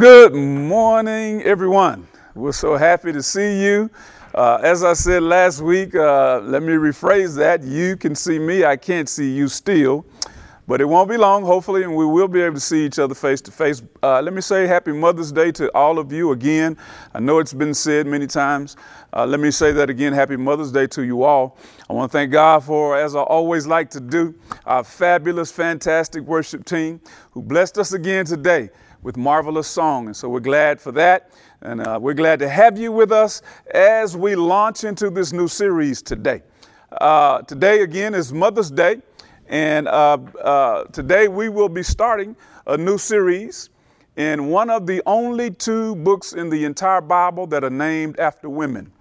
Good morning, everyone. We're so happy to see you. Uh, as I said last week, uh, let me rephrase that. You can see me, I can't see you still, but it won't be long, hopefully, and we will be able to see each other face to face. Uh, let me say Happy Mother's Day to all of you again. I know it's been said many times. Uh, let me say that again. Happy Mother's Day to you all. I want to thank God for, as I always like to do, our fabulous, fantastic worship team who blessed us again today with marvelous song. And so we're glad for that. And uh, we're glad to have you with us as we launch into this new series today. Uh, today, again, is Mother's Day. And uh, uh today we will be starting a new series in one of the only two books in the entire Bible that are named after women.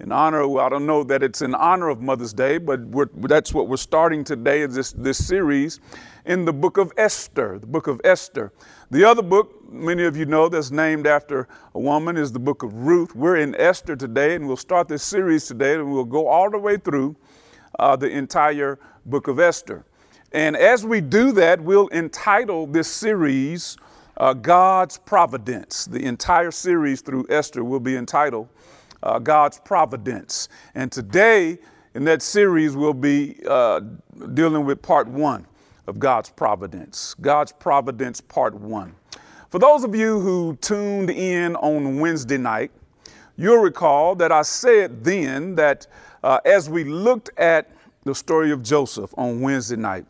In honor, I don't know that it's in honor of Mother's Day, but that's what we're starting today, is this, this series in the book of Esther, the book of Esther. The other book, many of you know, that's named after a woman is the book of Ruth. We're in Esther today, and we'll start this series today, and we'll go all the way through uh, the entire book of Esther. And as we do that, we'll entitle this series uh, God's Providence. The entire series through Esther will be entitled uh, God's Providence. And today, in that series, we'll be uh, dealing with part one of God's providence. God's providence, part one. For those of you who tuned in on Wednesday night, you'll recall that I said then that uh, as we looked at the story of Joseph on Wednesday night,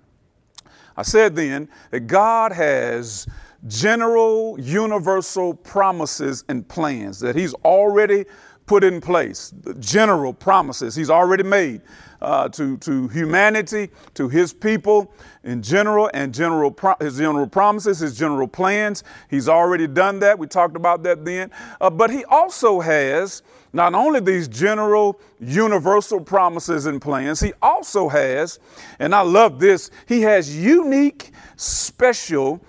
I said then that God has general, universal promises and plans that He's already put in place, the general promises He's already made uh, to, to humanity, to his people in general, and general pro- his general promises, his general plans. He's already done that. We talked about that then. Uh, but he also has not only these general, universal promises and plans, he also has, and I love this, he has unique, special,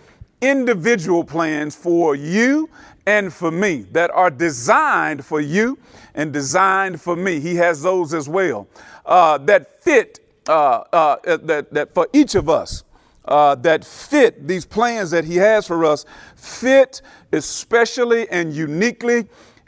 individual plans for you and for me that are designed for you and designed for me. He has those as well uh, that fit, uh, uh, that, that for each of us, uh, that fit these plans that He has for us, fit especially and uniquely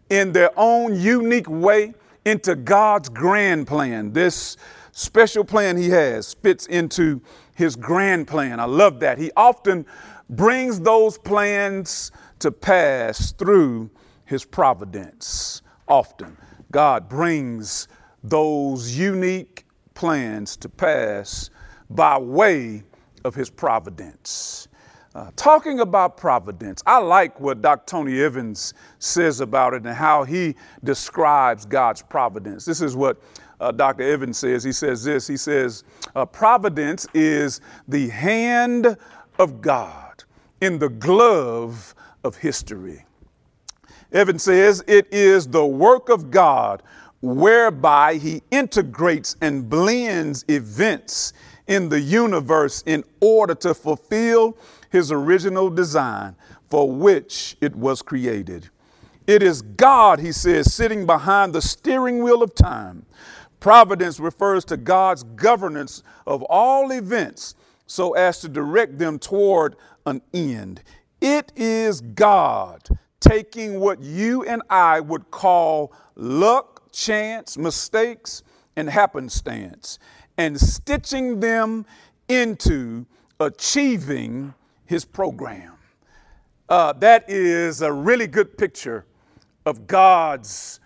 in their own unique way into God's grand plan. This special plan He has fits into His grand plan. I love that. He often brings those plans to pass through His providence. Often, God brings those unique plans to pass by way of his providence. Uh, talking about providence, I like what Dr. Tony Evans says about it and how he describes God's providence. This is what uh, Dr. Evans says. He says this He says, uh, Providence is the hand of God in the glove of history. Evans says, It is the work of God whereby he integrates and blends events in the universe in order to fulfill his original design for which it was created. It is God, he says, sitting behind the steering wheel of time. Providence refers to God's governance of all events so as to direct them toward an end. It is God taking what you and I would call luck chance, mistakes, and happenstance, and stitching them into achieving his program. Uh, that is a really good picture of God's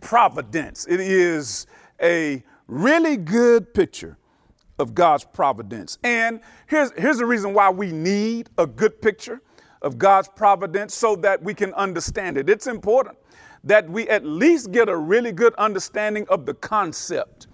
providence. It is a really good picture of God's providence. And here's, here's the reason why we need a good picture of God's providence so that we can understand it. It's important that we at least get a really good understanding of the concept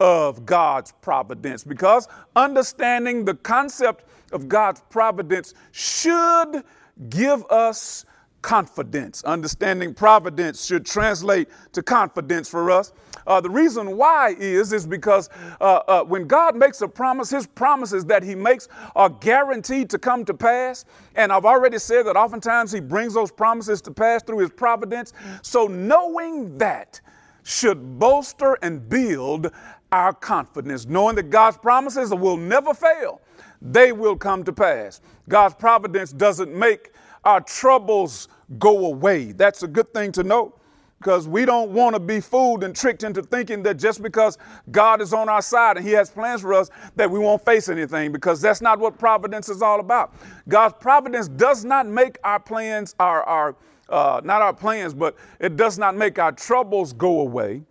of God's providence because understanding the concept of God's providence should give us confidence. Understanding providence should translate to confidence for us. Uh, the reason why is is because uh, uh, when God makes a promise, His promises that He makes are guaranteed to come to pass. And I've already said that oftentimes He brings those promises to pass through His providence. So knowing that should bolster and build our confidence, knowing that God's promises will never fail. They will come to pass. God's providence doesn't make our troubles go away. That's a good thing to know because we don't want to be fooled and tricked into thinking that just because God is on our side and He has plans for us, that we won't face anything because that's not what providence is all about. God's providence does not make our plans, our, our uh, not our plans, but it does not make our troubles go away.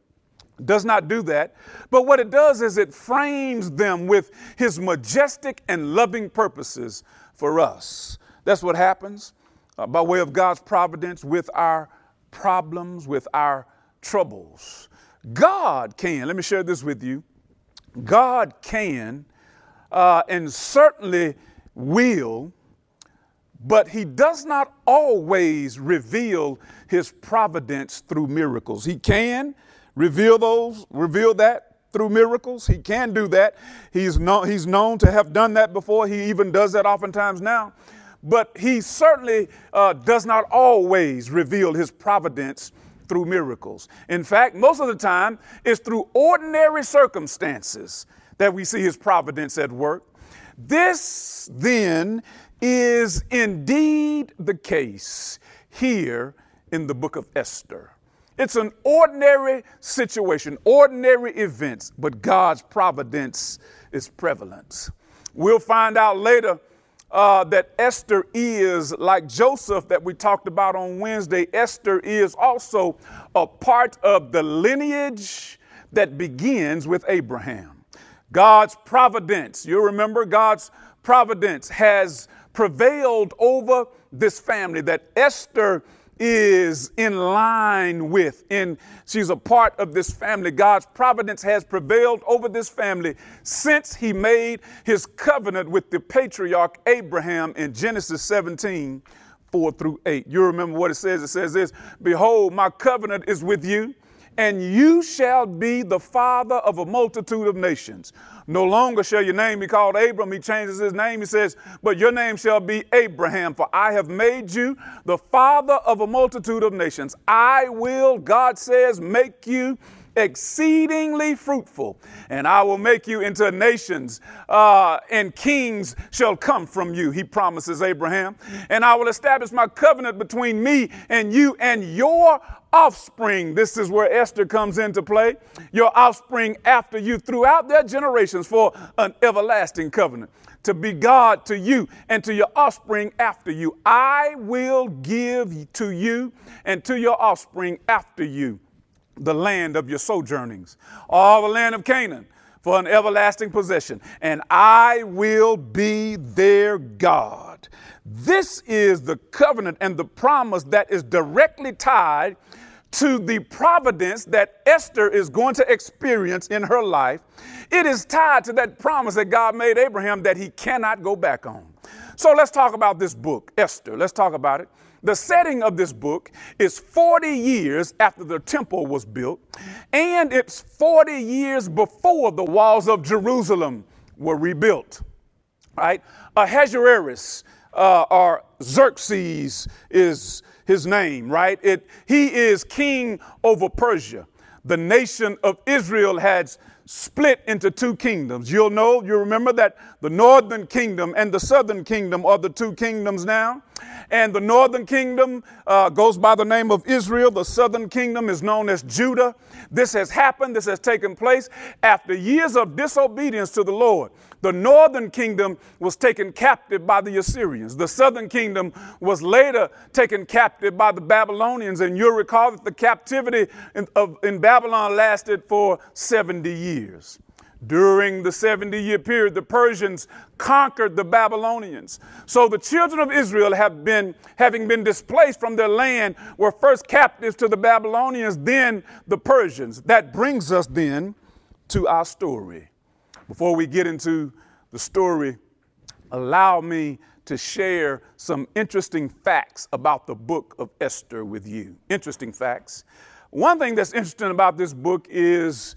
Does not do that. But what it does is it frames them with His majestic and loving purposes for us. That's what happens uh, by way of God's providence with our problems, with our troubles. God can, let me share this with you. God can uh, and certainly will, but He does not always reveal His providence through miracles. He can reveal those, reveal that through miracles. He can do that. He's, known, he's known to have done that before. He even does that oftentimes now but he certainly uh, does not always reveal his providence through miracles. In fact, most of the time, it's through ordinary circumstances that we see his providence at work. This then is indeed the case here in the book of Esther. It's an ordinary situation, ordinary events, but God's providence is prevalent. We'll find out later uh, that Esther is, like Joseph that we talked about on Wednesday, Esther is also a part of the lineage that begins with Abraham. God's providence, you remember, God's providence has prevailed over this family, that Esther is in line with, and she's a part of this family. God's providence has prevailed over this family since he made his covenant with the patriarch Abraham in Genesis 17. 4 through 8. You remember what it says? It says this Behold, my covenant is with you, and you shall be the father of a multitude of nations. No longer shall your name be called Abram. He changes his name. He says, But your name shall be Abraham, for I have made you the father of a multitude of nations. I will, God says, make you exceedingly fruitful, and I will make you into nations, uh, and kings shall come from you, he promises Abraham. And I will establish my covenant between me and you and your offspring. This is where Esther comes into play. Your offspring after you throughout their generations for an everlasting covenant. To be God to you and to your offspring after you. I will give to you and to your offspring after you the land of your sojournings, all the land of Canaan for an everlasting possession, and I will be their God. This is the covenant and the promise that is directly tied to the providence that Esther is going to experience in her life. It is tied to that promise that God made Abraham that he cannot go back on. So let's talk about this book, Esther. Let's talk about it. The setting of this book is 40 years after the temple was built, and it's 40 years before the walls of Jerusalem were rebuilt. Right? Ahasuerus uh, or Xerxes is his name, right? It, he is king over Persia. The nation of Israel has split into two kingdoms. You'll know, you remember that the northern kingdom and the southern kingdom are the two kingdoms now. And the northern kingdom uh, goes by the name of Israel. The southern kingdom is known as Judah. This has happened, this has taken place after years of disobedience to the Lord. The northern kingdom was taken captive by the Assyrians. The southern kingdom was later taken captive by the Babylonians. And you'll recall that the captivity in, of, in Babylon lasted for 70 years. During the 70 year period, the Persians conquered the Babylonians. So the children of Israel have been, having been displaced from their land, were first captives to the Babylonians, then the Persians. That brings us then to our story. Before we get into the story, allow me to share some interesting facts about the book of Esther with you. Interesting facts. One thing that's interesting about this book is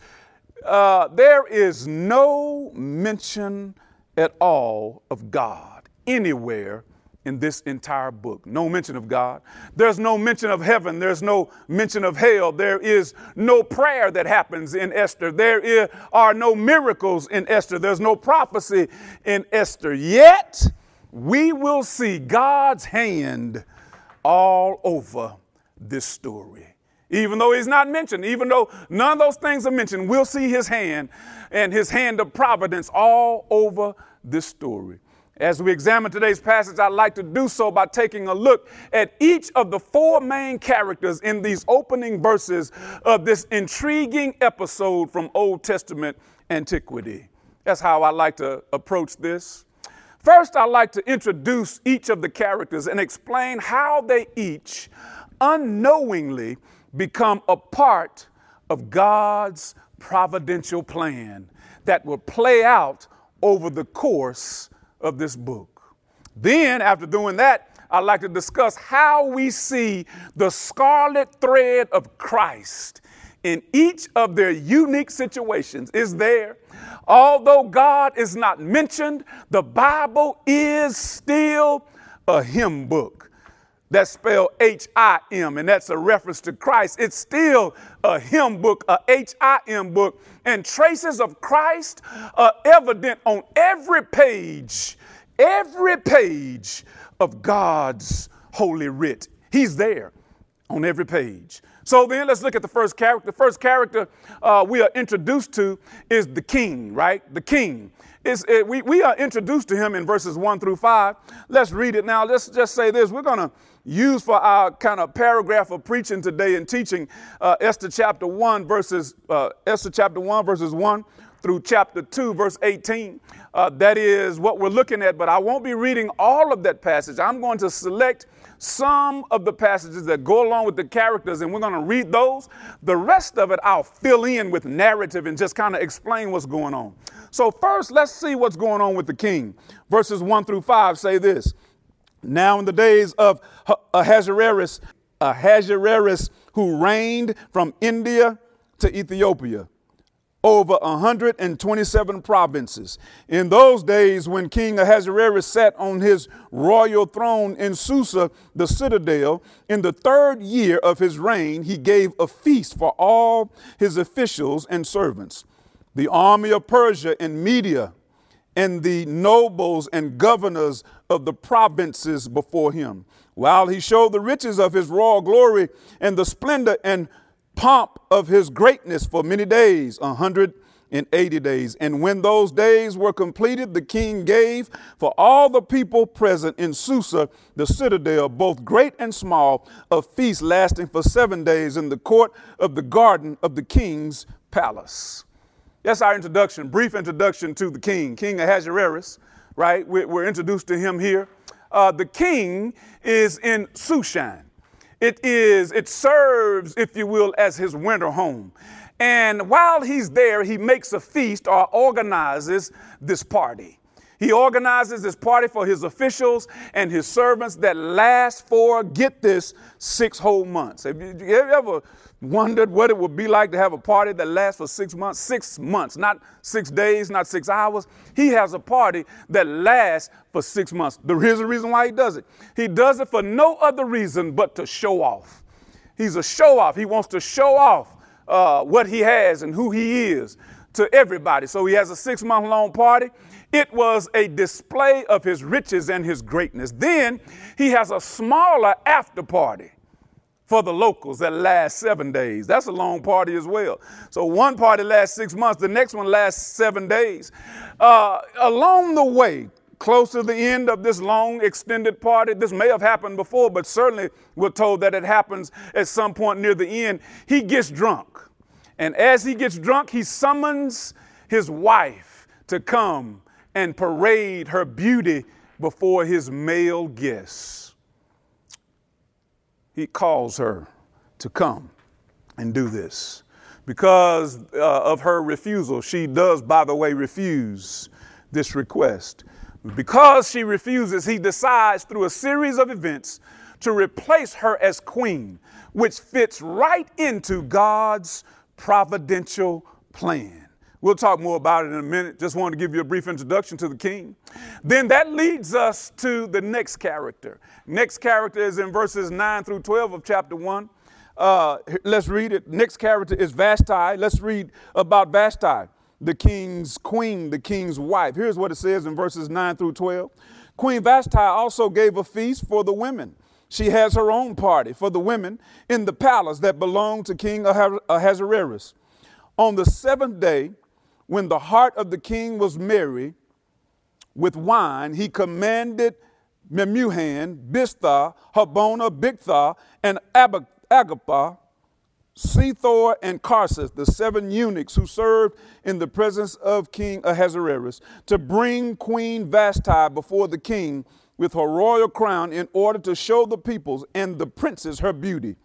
uh, there is no mention at all of God anywhere in this entire book. No mention of God. There's no mention of heaven. There's no mention of hell. There is no prayer that happens in Esther. There are no miracles in Esther. There's no prophecy in Esther. Yet, we will see God's hand all over this story. Even though he's not mentioned, even though none of those things are mentioned, we'll see his hand and his hand of providence all over this story. As we examine today's passage, I'd like to do so by taking a look at each of the four main characters in these opening verses of this intriguing episode from Old Testament antiquity. That's how I like to approach this. First, I'd like to introduce each of the characters and explain how they each unknowingly become a part of God's providential plan that will play out over the course of this book. Then, after doing that, I'd like to discuss how we see the scarlet thread of Christ in each of their unique situations is there. Although God is not mentioned, the Bible is still a him book. That's spelled H I M, and that's a reference to Christ. It's still a him book, a H I M book, and traces of Christ are evident on every page, every page of God's holy writ. He's there on every page. So then let's look at the first character. The first character uh, we are introduced to is the king, right? The king. Uh, we, we are introduced to him in verses 1 through 5. Let's read it now. Let's just say this. We're going to use for our kind of paragraph of preaching today and teaching uh, Esther chapter 1 verses, uh, Esther chapter 1 verses 1 through chapter 2 verse 18. Uh, that is what we're looking at, but I won't be reading all of that passage. I'm going to select some of the passages that go along with the characters, and we're going to read those. The rest of it, I'll fill in with narrative and just kind of explain what's going on. So, first, let's see what's going on with the king. Verses 1 through 5 say this Now, in the days of Ahasuerus, Ahasuerus, who reigned from India to Ethiopia, over 127 provinces. In those days, when King Ahasuerus sat on his royal throne in Susa, the citadel, in the third year of his reign, he gave a feast for all his officials and servants. The army of Persia and Media, and the nobles and governors of the provinces before him, while he showed the riches of his royal glory and the splendor and pomp of his greatness for many days, a hundred and eighty days. And when those days were completed, the king gave for all the people present in Susa, the citadel, both great and small, a feast lasting for seven days in the court of the garden of the king's palace. That's our introduction, brief introduction to the king, King Ahasuerus, right? We're, introduced to him here. Uh, the king is in Shushan. It is, it serves, if you will, as his winter home. And while he's there, he makes a feast or organizes this party. He organizes this party for his officials and his servants that last for, get this, six whole months. Have you, have you ever wondered what it would be like to have a party that lasts for six months? Six months, not six days, not six hours. He has a party that lasts for six months. Here's the reason why he does it. He does it for no other reason but to show off. He's a show off. He wants to show off uh, what he has and who he is to everybody. So he has a six month long party. It was a display of his riches and his greatness. Then he has a smaller after party for the locals that lasts seven days. That's a long party as well. So one party lasts six months, the next one lasts seven days. Uh, along the way, close to the end of this long extended party, this may have happened before, but certainly we're told that it happens at some point near the end. He gets drunk. And as he gets drunk, he summons his wife to come and parade her beauty before his male guests he calls her to come and do this. Because uh, of her refusal, she does, by the way, refuse this request. Because she refuses, he decides through a series of events to replace her as queen, which fits right into God's providential plan. We'll talk more about it in a minute. Just wanted to give you a brief introduction to the king. Then that leads us to the next character. Next character is in verses 9 through 12 of chapter 1. Uh, let's read it. Next character is Vashti. Let's read about Vashti, the king's queen, the king's wife. Here's what it says in verses 9 through 12. Queen Vashti also gave a feast for the women. She has her own party for the women in the palace that belonged to King Ahasuerus. On the seventh day, when the heart of the king was merry with wine, he commanded Memuhan, Biztha, Harbona, Bigtha, and Agapah, Zethar, and Karsis, the seven eunuchs who served in the presence of King Ahasuerus, to bring Queen Vashti before the king with her royal crown in order to show the peoples and the princes her beauty.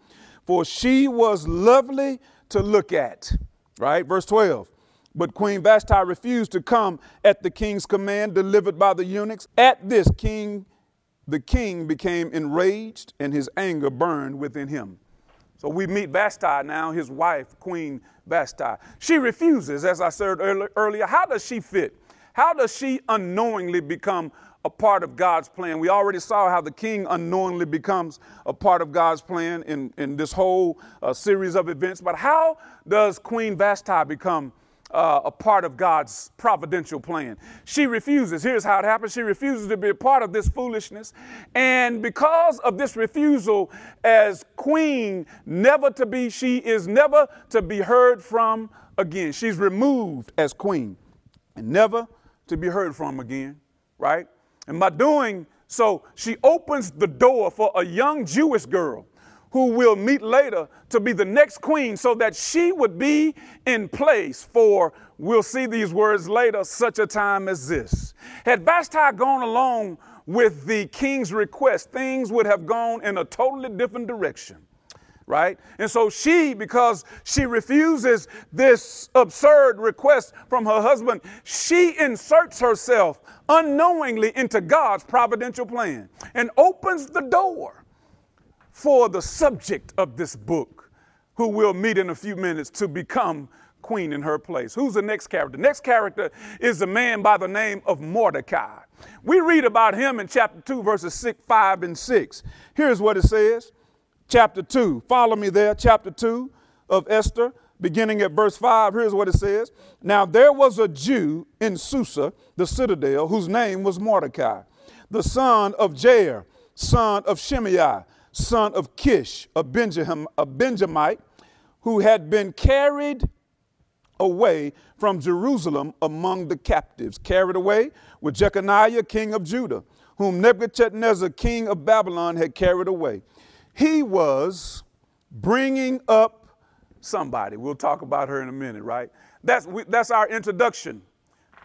For she was lovely to look at. Right? Verse 12. But Queen Vashti refused to come at the king's command delivered by the eunuchs. At this, king, the king became enraged and his anger burned within him. So we meet Vashti now, his wife, Queen Vashti. She refuses, as I said earlier. How does she fit? How does she unknowingly become a part of God's plan. We already saw how the king unknowingly becomes a part of God's plan in, in this whole uh, series of events. But how does Queen Vashti become uh, a part of God's providential plan? She refuses. Here's how it happens she refuses to be a part of this foolishness. And because of this refusal, as queen, never to be, she is never to be heard from again. She's removed as queen and never to be heard from again, right? And by doing so, she opens the door for a young Jewish girl who will meet later to be the next queen so that she would be in place for, we'll see these words later, such a time as this. Had Vashti gone along with the king's request, things would have gone in a totally different direction right? And so she, because she refuses this absurd request from her husband, she inserts herself unknowingly into God's providential plan and opens the door for the subject of this book, who we'll meet in a few minutes, to become queen in her place. Who's the next character? Next character is a man by the name of Mordecai. We read about him in chapter 2, verses 6, 5, and 6. Here's what it says chapter 2. Follow me there, chapter 2 of Esther, beginning at verse 5. Here's what it says Now there was a Jew in Susa, the citadel, whose name was Mordecai, the son of Jair, son of Shimei, son of Kish, a, Benjamin, a Benjamite, who had been carried away from Jerusalem among the captives, carried away with Jeconiah, king of Judah, whom Nebuchadnezzar, king of Babylon, had carried away. He was bringing up somebody. We'll talk about her in a minute, right? That's, we, that's our introduction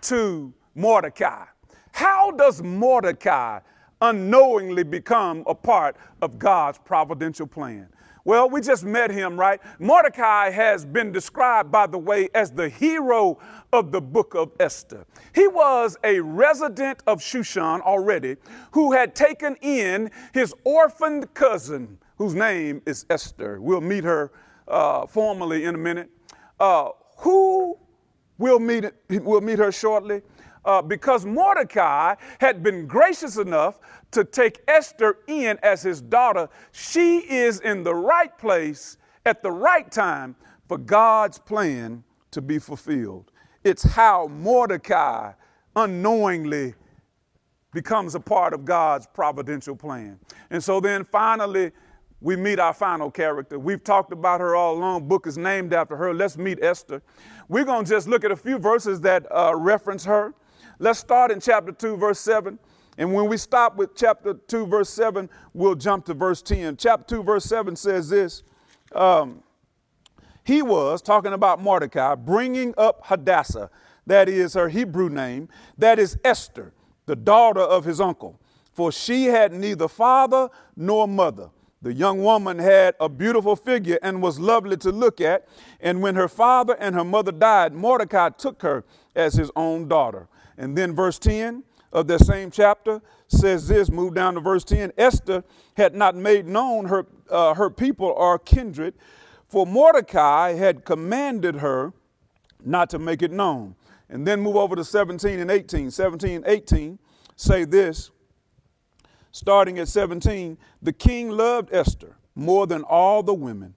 to Mordecai. How does Mordecai unknowingly become a part of God's providential plan? Well, we just met him, right? Mordecai has been described, by the way, as the hero of the book of Esther. He was a resident of Shushan already who had taken in his orphaned cousin, whose name is Esther. We'll meet her uh, formally in a minute. Uh, who will meet, we'll meet her shortly. Uh, because Mordecai had been gracious enough to take Esther in as his daughter, she is in the right place at the right time for God's plan to be fulfilled. It's how Mordecai unknowingly becomes a part of God's providential plan. And so then finally, we meet our final character. We've talked about her all along. Book is named after her. Let's meet Esther. We're going to just look at a few verses that uh, reference her. Let's start in chapter 2, verse 7. And when we stop with chapter 2, verse 7, we'll jump to verse 10. Chapter 2, verse 7 says this um, He was, talking about Mordecai, bringing up Hadassah, that is her Hebrew name, that is Esther, the daughter of his uncle. For she had neither father nor mother the young woman had a beautiful figure and was lovely to look at. And when her father and her mother died, Mordecai took her as his own daughter. And then verse 10 of that same chapter says this move down to verse 10 Esther had not made known her, uh, her people or kindred, for Mordecai had commanded her not to make it known. And then move over to 17 and 18. 17 and 18 say this starting at 17, the king loved Esther more than all the women,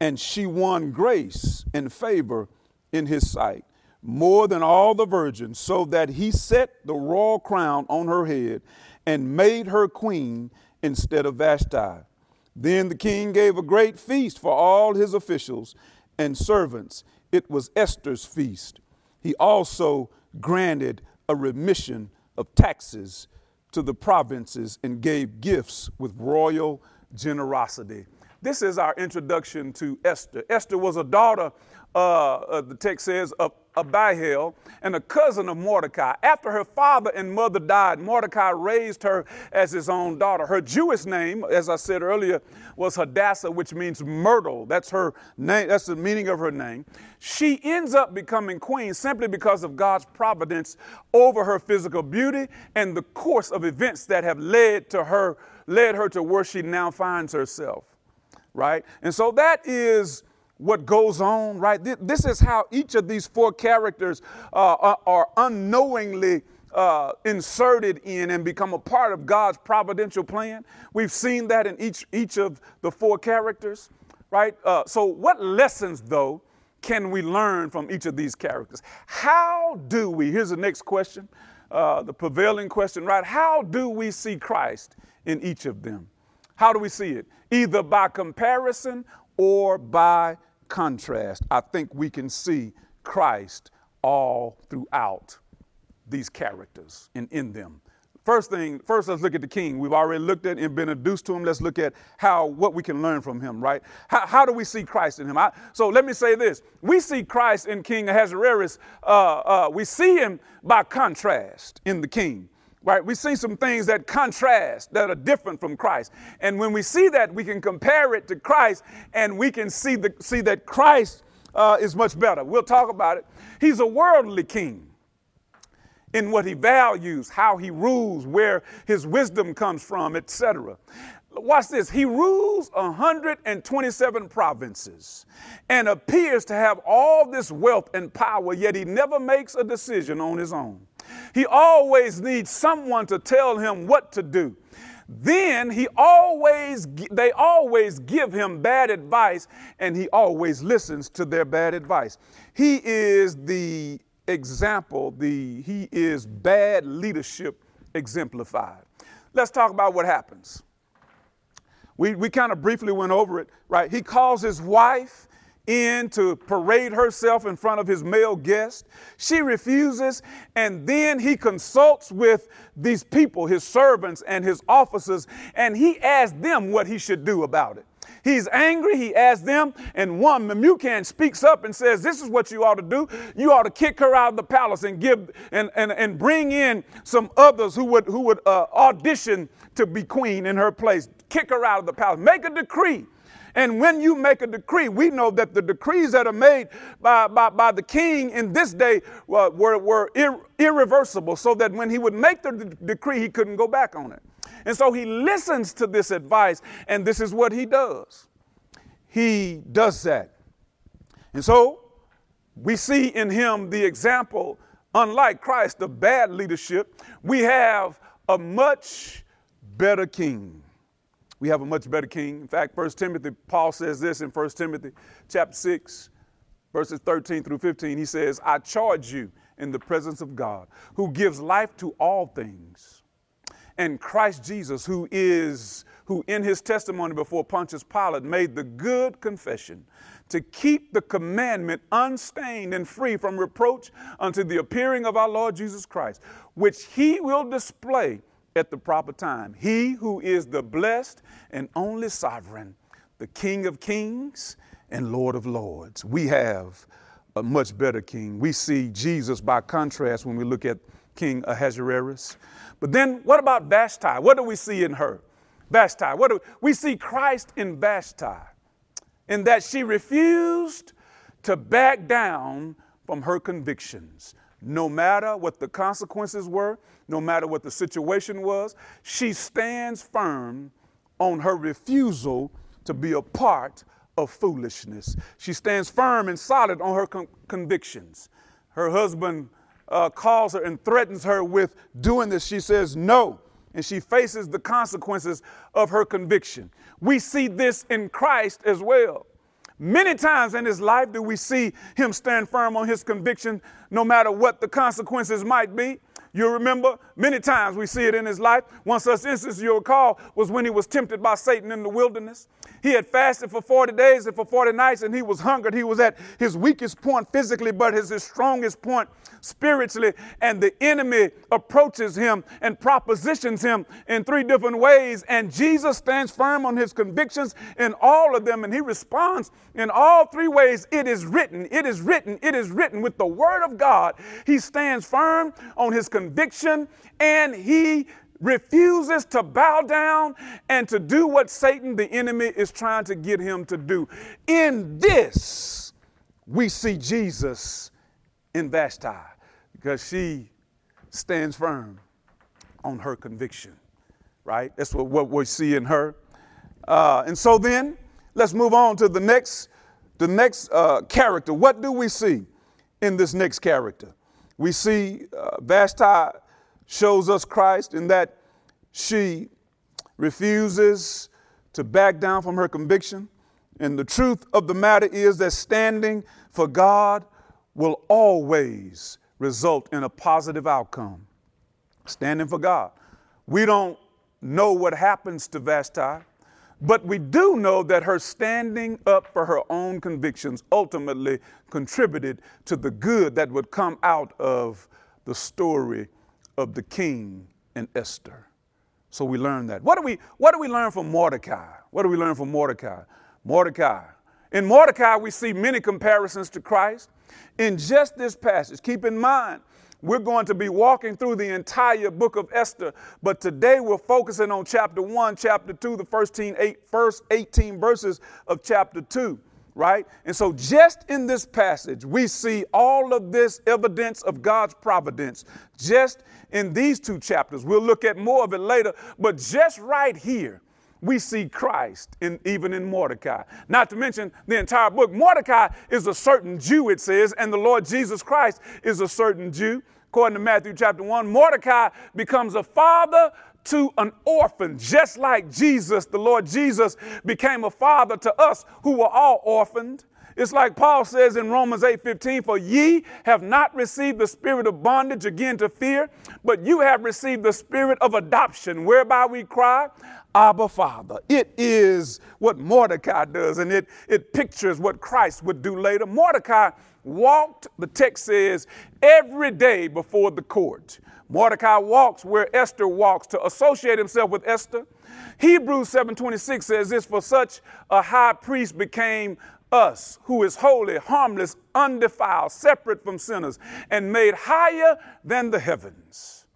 and she won grace and favor in his sight more than all the virgins, so that he set the royal crown on her head and made her queen instead of Vashti. Then the king gave a great feast for all his officials and servants. It was Esther's feast. He also granted a remission of taxes to the provinces and gave gifts with royal generosity. This is our introduction to Esther. Esther was a daughter, uh, uh, the text says, of Abihail and a cousin of Mordecai. After her father and mother died, Mordecai raised her as his own daughter. Her Jewish name, as I said earlier, was Hadassah, which means myrtle. That's her name, that's the meaning of her name. She ends up becoming queen simply because of God's providence over her physical beauty and the course of events that have led to her, led her to where she now finds herself. Right? And so that is what goes on, right? This is how each of these four characters uh, are unknowingly uh, inserted in and become a part of God's providential plan. We've seen that in each, each of the four characters, right? Uh, so, what lessons, though, can we learn from each of these characters? How do we, here's the next question, uh, the prevailing question, right? How do we see Christ in each of them? How do we see it? Either by comparison or by contrast, I think we can see Christ all throughout these characters and in them. First thing, first let's look at the king. We've already looked at and been introduced to him. Let's look at how what we can learn from him, right? How, how do we see Christ in him? I, so let me say this: we see Christ in King Ahasuerus. Uh, uh, we see him by contrast in the king right? We see some things that contrast, that are different from Christ. And when we see that, we can compare it to Christ and we can see, the, see that Christ uh, is much better. We'll talk about it. He's a worldly king in what he values, how he rules, where his wisdom comes from, etc. Watch this. He rules 127 provinces and appears to have all this wealth and power, yet he never makes a decision on his own. He always needs someone to tell him what to do. Then he always they always give him bad advice and he always listens to their bad advice. He is the example, the he is bad leadership exemplified. Let's talk about what happens. We, we kind of briefly went over it, right? He calls his wife in to parade herself in front of his male guest. She refuses, and then he consults with these people, his servants and his officers, and he asks them what he should do about it. He's angry. He asks them, and one Memucan speaks up and says, "This is what you ought to do. You ought to kick her out of the palace and give and and, and bring in some others who would who would uh, audition to be queen in her place. Kick her out of the palace. Make a decree and when you make a decree, we know that the decrees that are made by, by, by the king in this day uh, were, were ir- irreversible, so that when he would make the de- decree, he couldn't go back on it. And so he listens to this advice, and this is what he does. He does that. And so we see in him the example, unlike Christ, of bad leadership. We have a much better king we have a much better king. In fact, 1 Timothy, Paul says this in 1 Timothy chapter 6, verses 13 through 15. He says, I charge you in the presence of God, who gives life to all things, and Christ Jesus, who is, who in his testimony before Pontius Pilate made the good confession to keep the commandment unstained and free from reproach unto the appearing of our Lord Jesus Christ, which he will display at the proper time. He who is the blessed and only sovereign, the King of kings and Lord of lords. We have a much better king. We see Jesus by contrast when we look at King Ahasuerus. But then what about Vashti? What do we see in her? Vashti. What do we, we see Christ in Vashti in that she refused to back down from her convictions no matter what the consequences were, no matter what the situation was, she stands firm on her refusal to be a part of foolishness. She stands firm and solid on her con- convictions. Her husband uh, calls her and threatens her with doing this. She says no, and she faces the consequences of her conviction. We see this in Christ as well. Many times in his life do we see him stand firm on his conviction, no matter what the consequences might be. You remember many times we see it in his life. One such instance you'll recall was when he was tempted by Satan in the wilderness. He had fasted for 40 days and for 40 nights, and he was hungered. He was at his weakest point physically, but his, his strongest point spiritually. And the enemy approaches him and propositions him in three different ways. And Jesus stands firm on his convictions in all of them, and he responds in all three ways. It is written, it is written, it is written with the word of God. He stands firm on his conviction and he refuses to bow down and to do what Satan, the enemy, is trying to get him to do. In this, we see Jesus in Vashti because she stands firm on her conviction, right? That's what, what we see in her. Uh, and so then, let's move on to the next, the next uh, character. What do we see in this next character? We see uh, Vashti shows us Christ in that she refuses to back down from her conviction. And the truth of the matter is that standing for God will always result in a positive outcome. Standing for God. We don't know what happens to Vashti. But we do know that her standing up for her own convictions ultimately contributed to the good that would come out of the story of the king and Esther. So we learn that. What do we, what do we learn from Mordecai? What do we learn from Mordecai? Mordecai. In Mordecai, we see many comparisons to Christ. In just this passage, keep in mind, we're going to be walking through the entire book of Esther, but today we're focusing on chapter 1, chapter 2, the first 18, first 18 verses of chapter 2 right? And so, just in this passage, we see all of this evidence of God's providence. Just in these two chapters, we'll look at more of it later, but just right here, we see Christ in, even in Mordecai. Not to mention the entire book. Mordecai is a certain Jew, it says, and the Lord Jesus Christ is a certain Jew. According to Matthew chapter 1, Mordecai becomes a father to an orphan, just like Jesus, the Lord Jesus, became a father to us who were all orphaned. It's like Paul says in Romans 8:15, for ye have not received the spirit of bondage again to fear, but you have received the spirit of adoption, whereby we cry, Abba Father. It is what Mordecai does, and it, it pictures what Christ would do later. Mordecai walked, the text says, every day before the court. Mordecai walks where Esther walks to associate himself with Esther. Hebrews 7:26 says this for such a high priest became us who is holy, harmless, undefiled, separate from sinners and made higher than the heavens.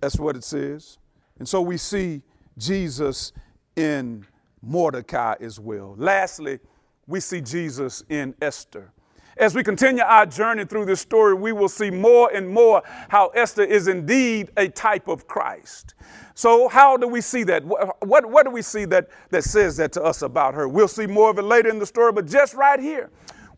That's what it says. And so we see Jesus in Mordecai as well. Lastly, we see Jesus in Esther. As we continue our journey through this story, we will see more and more how Esther is indeed a type of Christ. So, how do we see that? What, what, do we see that, that says that to us about her? We'll see more of it later in the story, but just right here,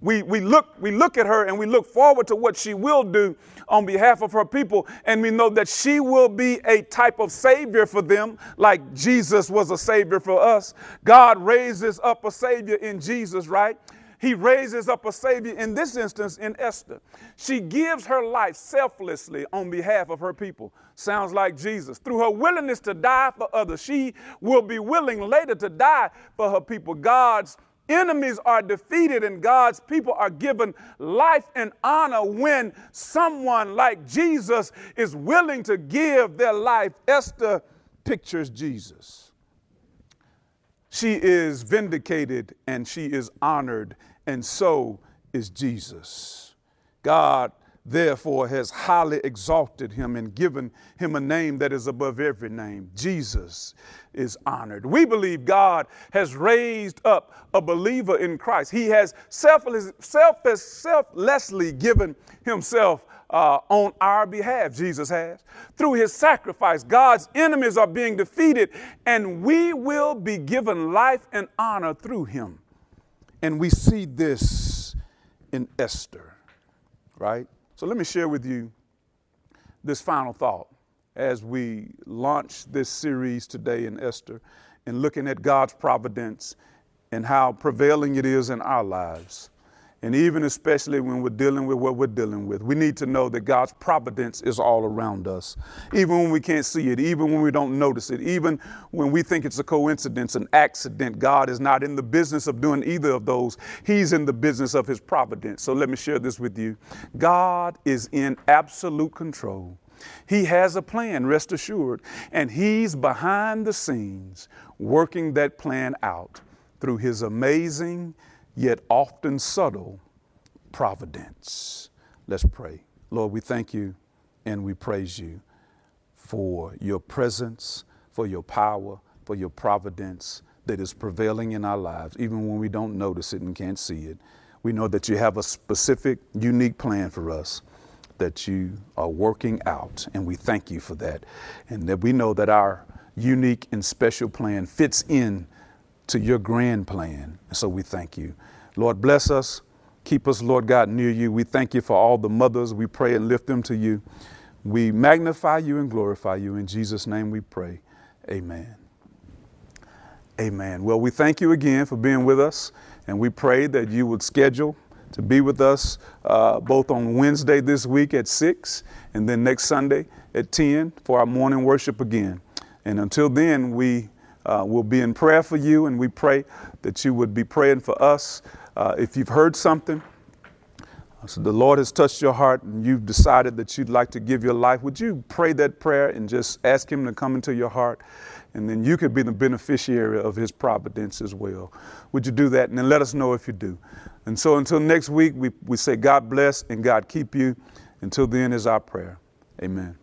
we, we, look, we look at her and we look forward to what she will do on behalf of her people. And we know that she will be a type of savior for them, like Jesus was a savior for us. God raises up a savior in Jesus, right? He raises up a Savior, in this instance, in Esther. She gives her life selflessly on behalf of her people. Sounds like Jesus. Through her willingness to die for others, she will be willing later to die for her people. God's enemies are defeated and God's people are given life and honor when someone like Jesus is willing to give their life. Esther pictures Jesus. She is vindicated and she is honored and so is Jesus. God, therefore, has highly exalted him and given him a name that is above every name. Jesus is honored. We believe God has raised up a believer in Christ. He has selfless, selfless, selflessly given himself uh, on our behalf, Jesus has. Through his sacrifice, God's enemies are being defeated, and we will be given life and honor through him. And we see this in Esther, right? So let me share with you this final thought as we launch this series today in Esther and looking at God's providence and how prevailing it is in our lives. And even especially when we're dealing with what we're dealing with, we need to know that God's providence is all around us. Even when we can't see it, even when we don't notice it, even when we think it's a coincidence, an accident, God is not in the business of doing either of those. He's in the business of His providence. So let me share this with you God is in absolute control. He has a plan, rest assured, and He's behind the scenes working that plan out through His amazing yet often subtle providence. Let's pray. Lord, we thank you and we praise you for your presence, for your power, for your providence that is prevailing in our lives, even when we don't notice it and can't see it. We know that you have a specific, unique plan for us that you are working out, and we thank you for that. And that we know that our unique and special plan fits in to your grand plan. And so we thank you. Lord, bless us. Keep us, Lord God, near you. We thank you for all the mothers. We pray and lift them to you. We magnify you and glorify you. In Jesus' name we pray. Amen. Amen. Well, we thank you again for being with us, and we pray that you would schedule to be with us uh, both on Wednesday this week at 6 and then next Sunday at 10 for our morning worship again. And until then, we uh, will be in prayer for you, and we pray that you would be praying for us. Uh, if you've heard something, so the Lord has touched your heart and you've decided that you'd like to give your life, would you pray that prayer and just ask Him to come into your heart? And then you could be the beneficiary of His providence as well. Would you do that? And then let us know if you do. And so until next week, we, we say God bless and God keep you. Until then is our prayer. Amen.